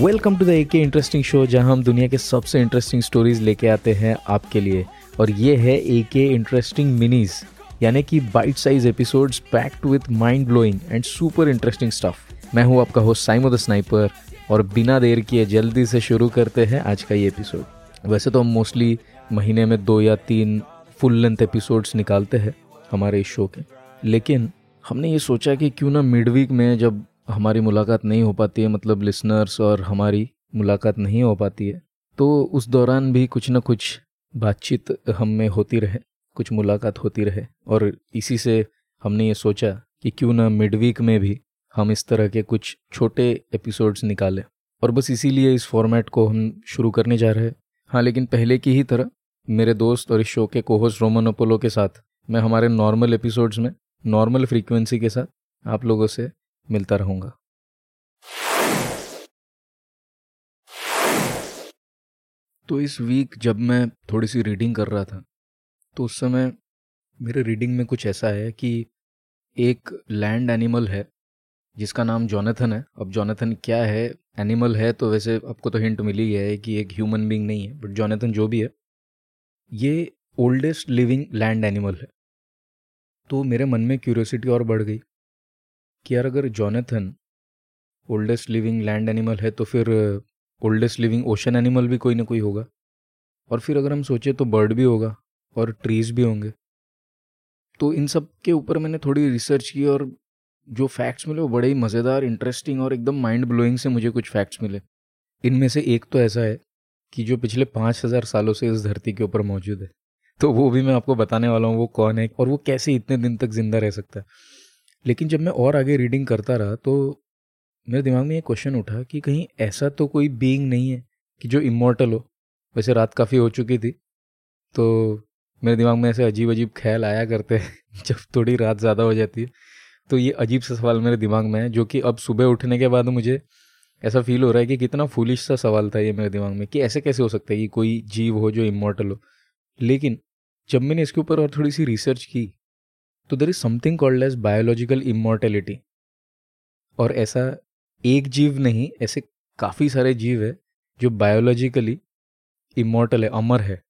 Welcome to the ए के interesting show जहाँ हम दुनिया के सबसे इंटरेस्टिंग स्टोरीज लेके आते हैं आपके लिए। और ये है ए के इंटरेस्टिंग मिनीज यानी कि bite size episodes packed with mind blowing and super interesting stuff मैं हूँ आपका होस्ट साइमो द स्नाइपर और बिना देर किए जल्दी से शुरू करते हैं आज का ये एपिसोड वैसे तो हम मोस्टली महीने में दो या तीन फुल लेंथ एपिसोड्स निकालते हैं हमारे इस शो के। लेकिन हमने ये सोचा कि क्यों ना मिड वीक में जब हमारी मुलाकात नहीं हो पाती है मतलब लिसनर्स और हमारी मुलाकात नहीं हो पाती है तो उस दौरान भी कुछ ना कुछ बातचीत हम में होती रहे, कुछ मुलाकात होती रहे और इसी से हमने ये सोचा कि क्यों ना मिड वीक में भी हम इस तरह के कुछ छोटे एपिसोड्स निकालें। और बस इसीलिए इस फॉर्मेट को हम शुरू करने जा रहे हैं। हाँ लेकिन पहले की ही तरह मेरे दोस्त और इस शो के कोहोस्ट रोमन अपोलो के साथ, मैं हमारे नॉर्मल एपिसोड्स में नॉर्मल फ्रीक्वेंसी के साथ आप लोगों से मिलता रहूँगा। तो इस वीक जब मैं थोड़ी सी रीडिंग कर रहा था तो उस समय मेरे रीडिंग में कुछ ऐसा है कि एक लैंड एनिमल है, जिसका नाम जॉनथन है। अब जॉनथन क्या है? एनिमल है तो वैसे आपको तो हिंट मिली है कि एक ह्यूमन बींग नहीं है बट जॉनथन जो भी है, ये ओल्डेस्ट लिविंग लैंड एनिमल है। तो मेरे मन में क्यूरियोसिटी और बढ़ गई कि यार अगर Jonathan oldest living land animal है तो फिर ओल्डेस्ट लिविंग ओशन एनिमल भी कोई ना कोई होगा। और फिर अगर हम सोचे तो बर्ड भी होगा और ट्रीज भी होंगे। तो इन सब के ऊपर मैंने थोड़ी रिसर्च की और जो फैक्ट्स मिले, वो बड़े ही मज़ेदार इंटरेस्टिंग और एकदम माइंड ब्लोइंग से मुझे कुछ फैक्ट्स मिले। इनमें से एक तो ऐसा है कि जो पिछले पाँच हज़ार सालों से इस धरती के ऊपर मौजूद है। तो वो भी मैं आपको बताने वाला हूँ, वो कौन है और वो कैसे इतने दिन तक ज़िंदा रह सकता है। लेकिन जब मैं और आगे रीडिंग करता रहा तो मेरे दिमाग में ये क्वेश्चन उठा कि कहीं ऐसा तो कोई बीइंग नहीं है कि जो इमोर्टल हो। वैसे रात काफ़ी हो चुकी थी तो मेरे दिमाग में ऐसे अजीब अजीब ख्याल आया करते हैं, जब थोड़ी रात ज़्यादा हो जाती है। तो ये अजीब सा सवाल मेरे दिमाग में है, जो कि अब सुबह उठने के बाद मुझे ऐसा फील हो रहा है कि कितना फूलिश सा सवाल था ये मेरे दिमाग में, कि ऐसे कैसे हो सकता है कि कोई जीव हो जो इमोर्टल हो। लेकिन जब मैंने इसके ऊपर और थोड़ी सी रिसर्च की तो there is something called as biological immortality और ऐसा एक जीव नहीं, ऐसे काफ़ी सारे जीव है जो बायोलॉजिकली इमोर्टल है, अमर है।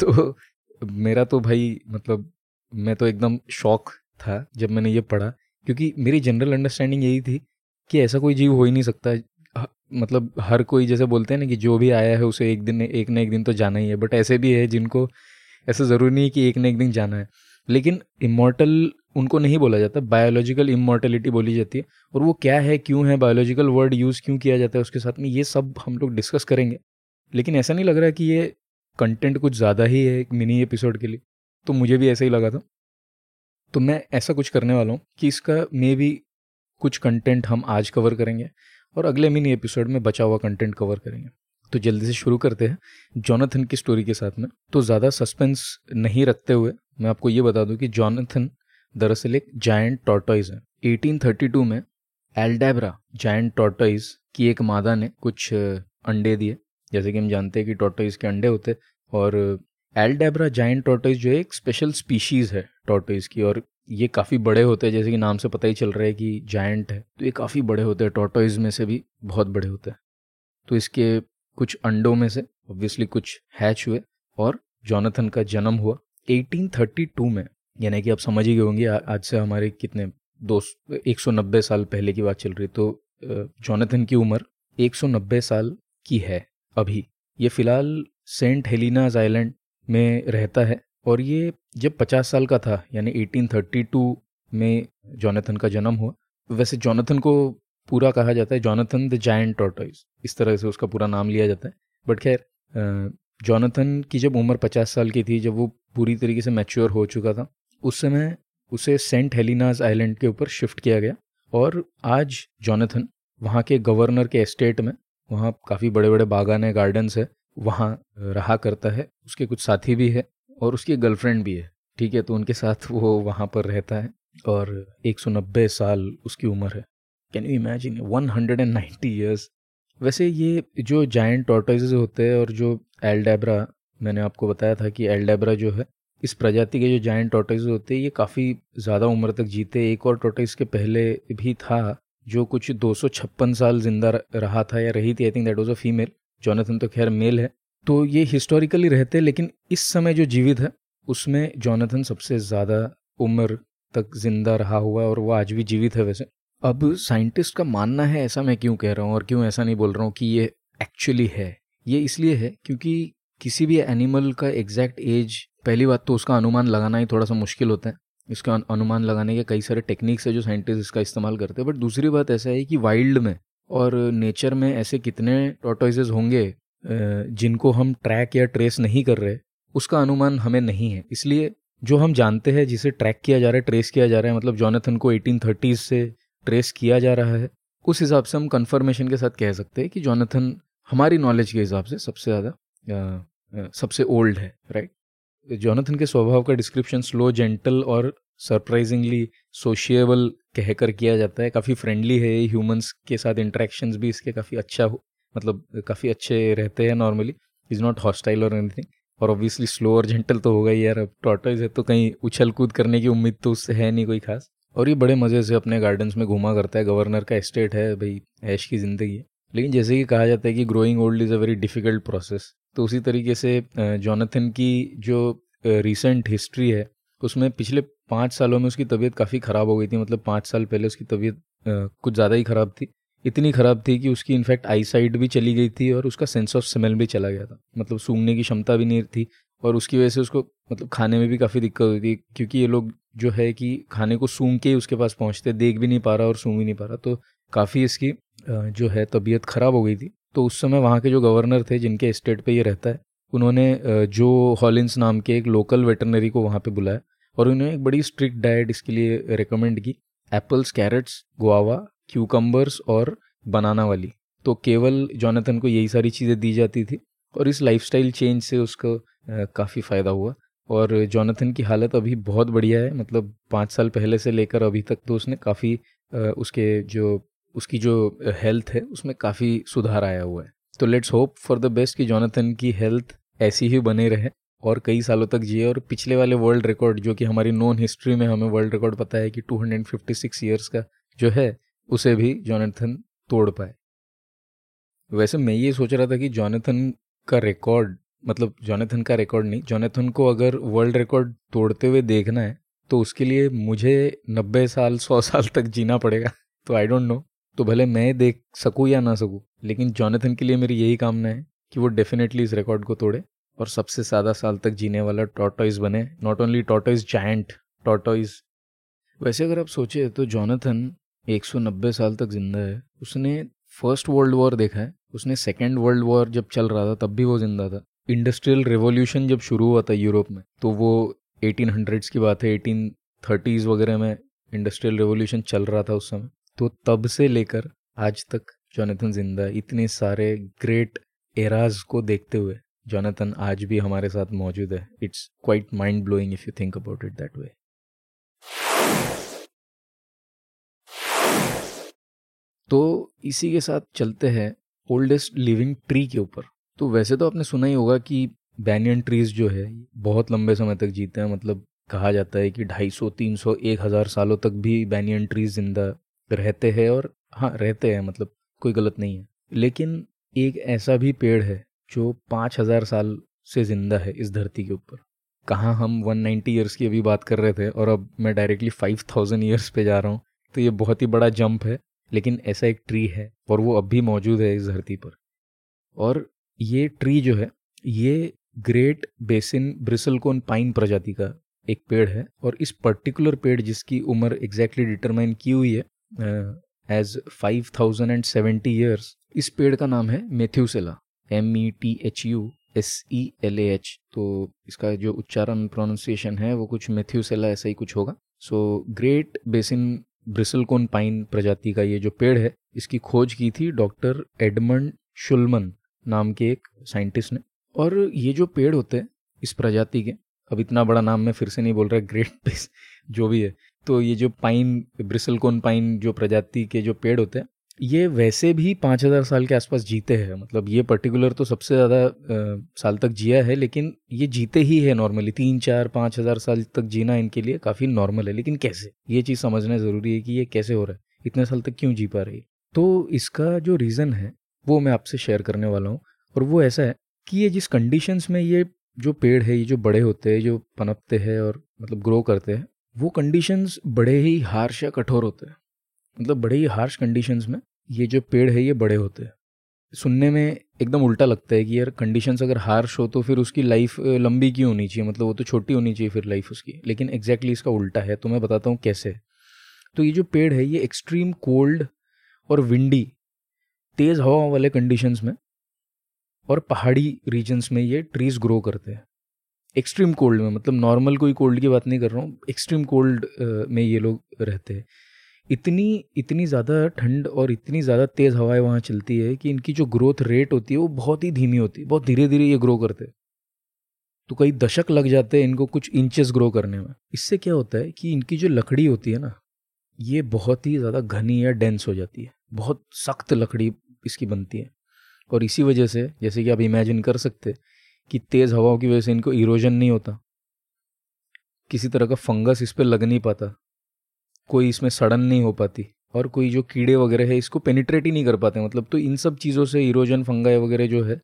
तो मेरा तो भाई मतलब मैं तो एकदम शौक था जब मैंने ये पढ़ा, क्योंकि मेरी जनरल अंडरस्टैंडिंग यही थी कि ऐसा कोई जीव हो ही नहीं सकता। मतलब हर कोई जैसे बोलते हैं ना कि जो भी आया है, उसे एक दिन, एक ना एक दिन तो जाना ही है बट ऐसे भी है जिनको ऐसा ज़रूरी नहीं है कि एक ना एक दिन जाना है। लेकिन इमोर्टल उनको नहीं बोला जाता बायोलॉजिकल इमोर्टेलिटी बोली जाती है। और वो क्या है, क्यों है बायोलॉजिकल वर्ड यूज़ क्यों किया जाता है उसके साथ में, ये सब हम लोग डिस्कस करेंगे। लेकिन ऐसा नहीं लग रहा कि ये कंटेंट कुछ ज़्यादा ही है एक मिनी एपिसोड के लिए। तो मुझे भी ऐसा ही लगा था। तो मैं ऐसा कुछ करने वाला हूँ कि इसका मे भी कुछ कंटेंट हम आज कवर करेंगे और अगले मिनी एपिसोड में बचा हुआ कंटेंट कवर करेंगे। तो जल्दी से शुरू करते हैं जॉनथन की स्टोरी के साथ में। तो ज़्यादा सस्पेंस नहीं रखते हुए मैं आपको ये बता दूँ कि जॉनथन दरअसल एक जायंट टॉर्टोइज है। 1832 में एल्डेब्रा जायंट टॉर्टोइज की एक मादा ने कुछ अंडे दिए। जैसे कि हम जानते हैं कि टॉर्टोइज के अंडे होते और एल्डेब्रा जायंट टॉर्टोइज जो है एक स्पेशल स्पीशीज़ है टॉर्टोइज की और ये काफ़ी बड़े होते हैं। जैसे कि नाम से पता ही चल रहा है कि जायंट है। तो ये काफ़ी बड़े होते हैं टॉर्टोइज में से भी बहुत बड़े होते हैं। तो इसके कुछ अंडों में से ऑब्वियसली कुछ हैच हुए और जॉनथन का जन्म हुआ 1832 में। यानी कि आप समझ ही होंगे आज से हमारे कितने दो एक साल पहले की बात चल रही तो जॉनथन की उम्र 190 साल की है अभी। ये फ़िलहाल सेंट हेलिनाज आइलैंड में रहता है और ये जब 50 साल का था, यानी 1832 में जॉनथन का जन्म हुआ, वैसे जॉनथन को पूरा कहा जाता है जॉनथन द जायंट टॉर्टोइज इस तरह से उसका पूरा नाम लिया जाता है। बट खैर जॉनथन की जब उम्र पचास साल की थी, जब वो पूरी तरीके से मैच्योर हो चुका था, उस समय उसे सेंट हेलिनाज आइलैंड के ऊपर शिफ्ट किया गया। और आज जॉनथन वहाँ के गवर्नर के एस्टेट में, वहाँ काफ़ी बड़े बड़े बागान है गार्डन्स है, वहाँ रहा करता है। उसके कुछ साथी भी है और उसकी गर्लफ्रेंड भी है। ठीक है तो उनके साथ वो वहाँ पर रहता है और 190 साल उसकी उम्र है। कैन यू इमेजिन 190 ईयर्स वैसे ये जो जायंट टॉर्टोइज होते हैं और जो एल्डेब्रा मैंने आपको बताया था कि एल्डेब्रा जो है, इस प्रजाति के जो जाइंट टॉर्टोइज होते हैं, ये काफ़ी ज़्यादा उम्र तक जीते एक और टॉर्टोइज के पहले भी था, जो कुछ दो सौ छप्पन साल ज़िंदा रहा था या रही थी I think that was a female Jonathan तो खैर मेल है। तो ये हिस्टोरिकली रहते लेकिन इस समय जो जीवित है, उसमें जॉनथन सबसे ज़्यादा उम्र तक ज़िंदा रहा हुआ और वो आज भी जीवित है वैसे। अब साइंटिस्ट का मानना है, ऐसा मैं क्यों कह रहा हूँ और क्यों ऐसा नहीं बोल रहा हूँ कि ये एक्चुअली है? ये इसलिए है क्योंकि किसी भी एनिमल का एग्जैक्ट एज पहली बात तो उसका अनुमान लगाना ही थोड़ा सा मुश्किल होता है। इसका अनुमान लगाने के कई सारे टेक्निक्स है जो साइंटिस्ट इसका इस्तेमाल करते हैं। बट दूसरी बात ऐसा है कि वाइल्ड में और नेचर में ऐसे कितने टोटोइजेज होंगे जिनको हम ट्रैक या ट्रेस नहीं कर रहे, उसका अनुमान हमें नहीं है। इसलिए जो हम जानते हैं, जिसे ट्रैक किया जा रहा है ट्रेस किया जा रहा है मतलब जॉनथन को एटीन से ट्रेस किया जा रहा है, उस हिसाब से हम कंफर्मेशन के साथ कह सकते हैं कि जॉनथन हमारी नॉलेज के हिसाब से सबसे ज़्यादा सबसे ओल्ड है राइट जॉनथन के स्वभाव का डिस्क्रिप्शन स्लो जेंटल और सरप्राइजिंगली सोशिएबल कहकर किया जाता है। काफ़ी फ्रेंडली है ह्यूमंस के साथ इंटरेक्शंस भी इसके काफ़ी अच्छा हो मतलब काफ़ी अच्छे रहते हैं नॉर्मली इज़ नॉट हॉस्टाइल और एनीथिंग और ऑब्वियसली स्लो और जेंटल तो होगा ही यार। अब टॉटोइज है तो कहीं उछल कूद करने की उम्मीद तो उससे है नहीं कोई खास। और ये बड़े मज़े से अपने गार्डन्स में घूमा करता है। गवर्नर का एस्टेट है भाई, ऐश की ज़िंदगी है। लेकिन जैसे कि कहा जाता है कि growing old is a very difficult process तो उसी तरीके से जॉनथन की जो रिसेंट हिस्ट्री है, उसमें पिछले पाँच सालों में उसकी तबीयत काफ़ी ख़राब हो गई थी। मतलब पाँच साल पहले उसकी तबीयत कुछ ज़्यादा ही ख़राब थी। इतनी ख़राब थी कि उसकी इनफैक्ट आई साइड भी चली गई थी और उसका सेंस ऑफ़ स्मेल भी चला गया था। मतलब सूंघने की क्षमता भी नहीं थी। और उसकी वजह से उसको मतलब खाने में भी काफ़ी दिक्कत हुई थी क्योंकि ये लोग जो है कि खाने को सूंघ के ही उसके पास पहुँचते देख भी नहीं पा रहा और सूंघ भी नहीं पा रहा। तो काफ़ी इसकी जो है तबीयत ख़राब हो गई थी। तो उस समय वहाँ के जो गवर्नर थे, जिनके स्टेट पे ये रहता है, उन्होंने जो हॉलिन्स नाम के एक लोकल वेटरनरी को वहाँ पे बुलाया और उन्होंने एक बड़ी स्ट्रिक्ट डाइट इसके लिए रिकमेंड की, एप्पल्स, कैरेट्स, गुआवा क्यूकम्बर्स और बनाना वाली। तो केवल जॉनथन को यही सारी चीज़ें दी जाती थी। और इस लाइफस्टाइल चेंज से उसको काफ़ी फ़ायदा हुआ। और जॉनथन की हालत अभी बहुत बढ़िया है। मतलब पाँच साल पहले से लेकर अभी तक तो उसने काफ़ी उसके जो, उसकी जो हेल्थ है, उसमें काफ़ी सुधार आया हुआ है। तो let's hope for the best कि जॉनथन की हेल्थ ऐसी ही बने रहे और कई सालों तक जिए। और पिछले वाले वर्ल्ड रिकॉर्ड जो कि हमारी नॉन हिस्ट्री में हमें वर्ल्ड रिकॉर्ड पता है कि 256 ईयर्स का जो है, उसे भी जॉनथन तोड़ पाए। वैसे मैं ये सोच रहा था कि जॉनथन का रिकॉर्ड मतलब जॉनथन का रिकॉर्ड नहीं जॉनथन को अगर वर्ल्ड रिकॉर्ड तोड़ते हुए देखना है तो उसके लिए मुझे नब्बे साल, सौ साल तक जीना पड़ेगा। तो आई डोंट नो तो भले मैं देख सकूँ या ना सकूँ, लेकिन जॉनथन के लिए मेरी यही कामना है कि वो डेफिनेटली इस रिकॉर्ड को तोड़े और सबसे ज़्यादा साल तक जीने वाला टॉटॉइज बने। Not only tortoise giant tortoise वैसे अगर आप सोचे तो जॉनथन 190 साल तक ज़िंदा है। उसने फ़र्स्ट वर्ल्ड वॉर देखा है, उसने सेकेंड वर्ल्ड वॉर जब चल रहा था, तब भी वो ज़िंदा था। इंडस्ट्रियल रेवोल्यूशन जब शुरू हुआ था यूरोप में तो वो एटीन की बात है एटीन वगैरह में इंडस्ट्रियल रेवोल्यूशन चल रहा था उस समय। तो तब से लेकर आज तक जोनाथन ज़िंदा इतने सारे ग्रेट एराज को देखते हुए जोनाथन आज भी हमारे साथ मौजूद है। It's quite mind blowing if you think about it that way तो इसी के साथ चलते हैं ओल्डेस्ट लिविंग ट्री के ऊपर। तो वैसे तो आपने सुना ही होगा कि बैनियन ट्रीज जो है, बहुत लंबे समय तक जीते हैं। मतलब कहा जाता है कि ढाई सौ, तीन सौ, एक हज़ार सालों तक भी बैनियन ट्रीज ज़िंदा रहते हैं और हाँ रहते हैं मतलब कोई गलत नहीं है। लेकिन एक ऐसा भी पेड़ है जो पाँच हज़ार साल से ज़िंदा है इस धरती के ऊपर। कहाँ हम 190 ईयर्स की अभी बात कर रहे थे और अब मैं डायरेक्टली 5000 ईयर्स पे जा रहा हूँ तो ये बहुत ही बड़ा जंप है। लेकिन ऐसा एक ट्री है और वो अब भी मौजूद है इस धरती पर। और ये ट्री जो है, ये ग्रेट बेसिन ब्रिसलकोन पाइन प्रजाति का एक पेड़ है और इस पर्टिकुलर पेड़ जिसकी उम्र एग्जैक्टली डिटरमाइन की हुई है age five thousand and seventy years इस पेड़ का नाम है Methuselah M E T H U S E L A H तो इसका जो उच्चारण प्रोनाउंसिएशन है, वो कुछ मेथ्यूसेला ऐसा ही कुछ होगा। So Great Basin bristlecone pine प्रजाति का ये जो पेड़ है, इसकी खोज की थी डॉक्टर एडमंड शुलमन नाम के एक साइंटिस्ट ने। और ये जो पेड़ होते हैं, इस प्रजाति के, अब इतना बड़ा नाम मैं फिर से नहीं बोल रहा, ग्रेट पिस जो भी है तो ये जो पाइन, ब्रिसलकोन पाइन जो प्रजाति के जो पेड़ होते हैं ये वैसे भी पाँच हज़ार साल के आसपास जीते हैं। मतलब ये पर्टिकुलर तो सबसे ज़्यादा साल तक जिया है, लेकिन ये जीते ही है नॉर्मली तीन, चार, पाँच हज़ार साल तक जीना इनके लिए काफ़ी नॉर्मल है। लेकिन कैसे? ये चीज़ समझना ज़रूरी है कि ये कैसे हो रहा है। इतने साल तक क्यों जी पा रही है? तो इसका जो रीज़न है, वो मैं आपसे शेयर करने वाला हूँ। और वो ऐसा है कि ये जिस कंडीशंस में ये जो पेड़ है, ये जो बड़े होते हैं, जो पनपते हैं और मतलब ग्रो करते हैं, वो कंडीशंस बड़े ही हार्श या कठोर होते हैं। मतलब बड़े ही हार्श कंडीशंस में ये जो पेड़ है, ये बड़े होते हैं। सुनने में एकदम उल्टा लगता है कि यार कंडीशंस अगर हार्श हो तो फिर उसकी लाइफ लंबी क्यों होनी चाहिए? मतलब वो तो छोटी होनी चाहिए फिर लाइफ उसकी। लेकिन एग्जैक्टली exactly इसका उल्टा है तो मैं बताता हूँ कैसे तो ये जो पेड़ है, ये एक्सट्रीम कोल्ड और विंडी तेज़ हवा वाले कंडीशंस में और पहाड़ी रीजन्स में ये ट्रीज ग्रो करते हैं। एक्सट्रीम कोल्ड में मतलब नॉर्मल कोई कोल्ड की बात नहीं कर रहा हूँ एक्सट्रीम कोल्ड में ये लोग रहते हैं। इतनी इतनी ज़्यादा ठंड और इतनी ज़्यादा तेज़ हवाएँ वहाँ चलती है कि इनकी जो ग्रोथ रेट होती है वो बहुत ही धीमी होती है, बहुत धीरे धीरे ये ग्रो करते हैं। तो कई दशक लग जाते हैं इनको कुछ इंचेस ग्रो करने में। इससे क्या होता है कि इनकी जो लकड़ी होती है ना, ये बहुत ही ज़्यादा घनी या डेंस हो जाती है, बहुत सख्त लकड़ी इसकी बनती है। और इसी वजह से, जैसे कि आप इमेजिन कर सकते कि तेज़ हवाओं की वजह से इनको इरोजन नहीं होता, किसी तरह का फंगस इस पर लग नहीं पाता। कोई इसमें सड़न नहीं हो पाती और कोई जो कीड़े वगैरह है, इसको पेनिट्रेट ही नहीं कर पाते मतलब तो इन सब चीज़ों से इरोजन फंगाई वगैरह जो है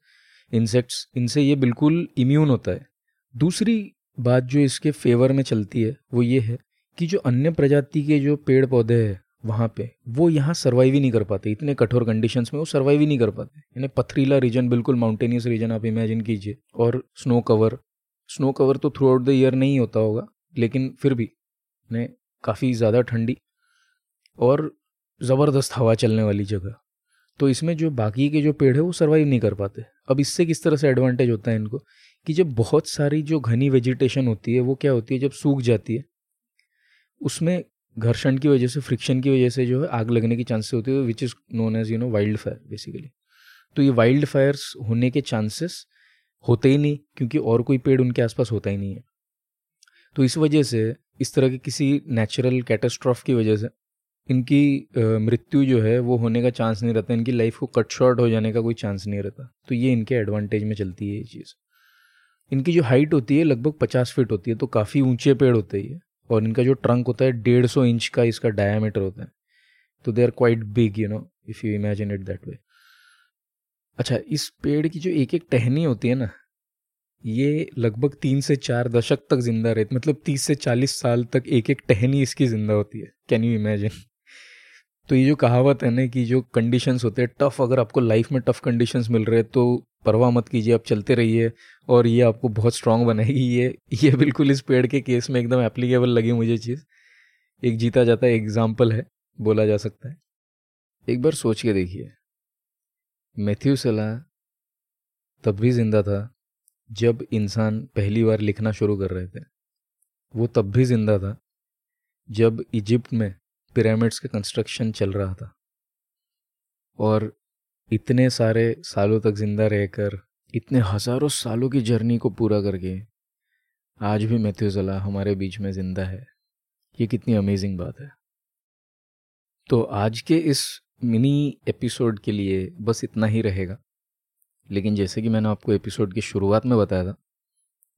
इंसेक्ट्स इनसे ये बिल्कुल इम्यून होता है। दूसरी बात जो इसके फेवर में चलती है, वो ये है कि जो अन्य प्रजाति के जो पेड़ पौधे हैं, वहाँ पे, वो यहाँ सर्वाइव ही नहीं कर पाते, इतने कठोर कंडीशंस में वो सर्वाइव ही नहीं कर पाते। यानी पथरीला रीजन बिल्कुल माउंटेनियस रीजन आप इमेजिन कीजिए, और स्नो कवर स्नो कवर तो थ्रू आउट द ईयर नहीं होता होगा, लेकिन फिर भी काफ़ी ज़्यादा ठंडी और ज़बरदस्त हवा चलने वाली जगह। तो इसमें जो बाकी के जो पेड़ है, वो सर्वाइव नहीं कर पाते। अब इससे किस तरह से एडवांटेज होता है इनको? कि जब बहुत सारी जो घनी वेजिटेशन होती है, वो क्या होती है, जब सूख जाती है, उसमें घर्षण की वजह से फ्रिक्शन की वजह से जो है, आग लगने की चांसेस होती है which is known as you know wild fire basically तो ये वाइल्ड फायर्स होने के चांसेस होते ही नहीं, क्योंकि और कोई पेड़ उनके आसपास होता ही नहीं है। तो इस वजह से, इस तरह के किसी नेचुरल कैटेस्ट्रॉफ की वजह से, इनकी मृत्यु जो है, वो होने का चांस नहीं रहता, इनकी लाइफ को कट शॉर्ट हो जाने का कोई चांस नहीं रहता। तो ये इनके एडवांटेज में चलती है ये चीज़। इनकी जो हाइट होती है, लगभग पचास फीट होती है तो काफ़ी ऊँचे पेड़ होते हैं और इनका जो ट्रंक होता है, डेढ़ सौ इंच का इसका डायामीटर होता है। तो they are quite big you know if you imagine it that way अच्छा इस पेड़ की जो एक एक टहनी होती है ना ये लगभग तीन से चार दशक तक ज़िंदा रहती मतलब तीस से चालीस साल तक एक एक टहनी इसकी ज़िंदा होती है। कैन यू इमेजिन तो ये जो कहावत है ना कि जो कंडीशंस होते हैं टफ अगर आपको लाइफ में टफ कंडीशंस मिल रहे तो परवाह मत कीजिए, आप चलते रहिए और ये आपको बहुत स्ट्रांग बनाएगी। ये ये बिल्कुल इस पेड़ के केस में एकदम एप्लीकेबल लगी मुझे चीज़। एक जीता जाता एग्ज़ाम्पल है, बोला जा सकता है। एक बार सोच के देखिए। मैथ्यू सलाह तब भी ज़िंदा था जब इंसान पहली बार लिखना शुरू कर रहे थे, वो तब भी ज़िंदा था, जब इजिप्ट में पिरामिड्स का कंस्ट्रक्शन चल रहा था। और इतने सारे सालों तक ज़िंदा रहकर, इतने हज़ारों सालों की जर्नी को पूरा करके, आज भी मैथ्यूजला हमारे बीच में ज़िंदा है। ये कितनी अमेजिंग बात है। तो आज के इस मिनी एपिसोड के लिए बस इतना ही रहेगा। लेकिन जैसे कि मैंने आपको एपिसोड की शुरुआत में बताया था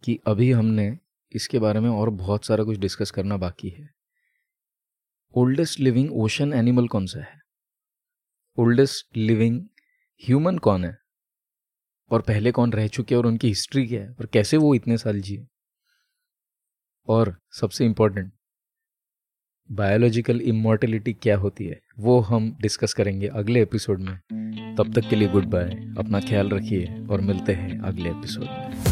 कि अभी हमने इसके बारे में और बहुत सारा कुछ डिस्कस करना बाकी है। ओल्डेस्ट लिविंग ओशन एनिमल कौन सा है? ओल्डेस्ट लिविंग ह्यूमन कौन है? और पहले कौन रह चुके और उनकी हिस्ट्री क्या है? और कैसे वो इतने साल जिए? और सबसे इंपॉर्टेंट बायोलॉजिकल इमोर्टेलिटी क्या होती है, वो हम डिस्कस करेंगे अगले एपिसोड में। तब तक के लिए गुड बाय अपना ख्याल रखिए और मिलते हैं अगले एपिसोड में।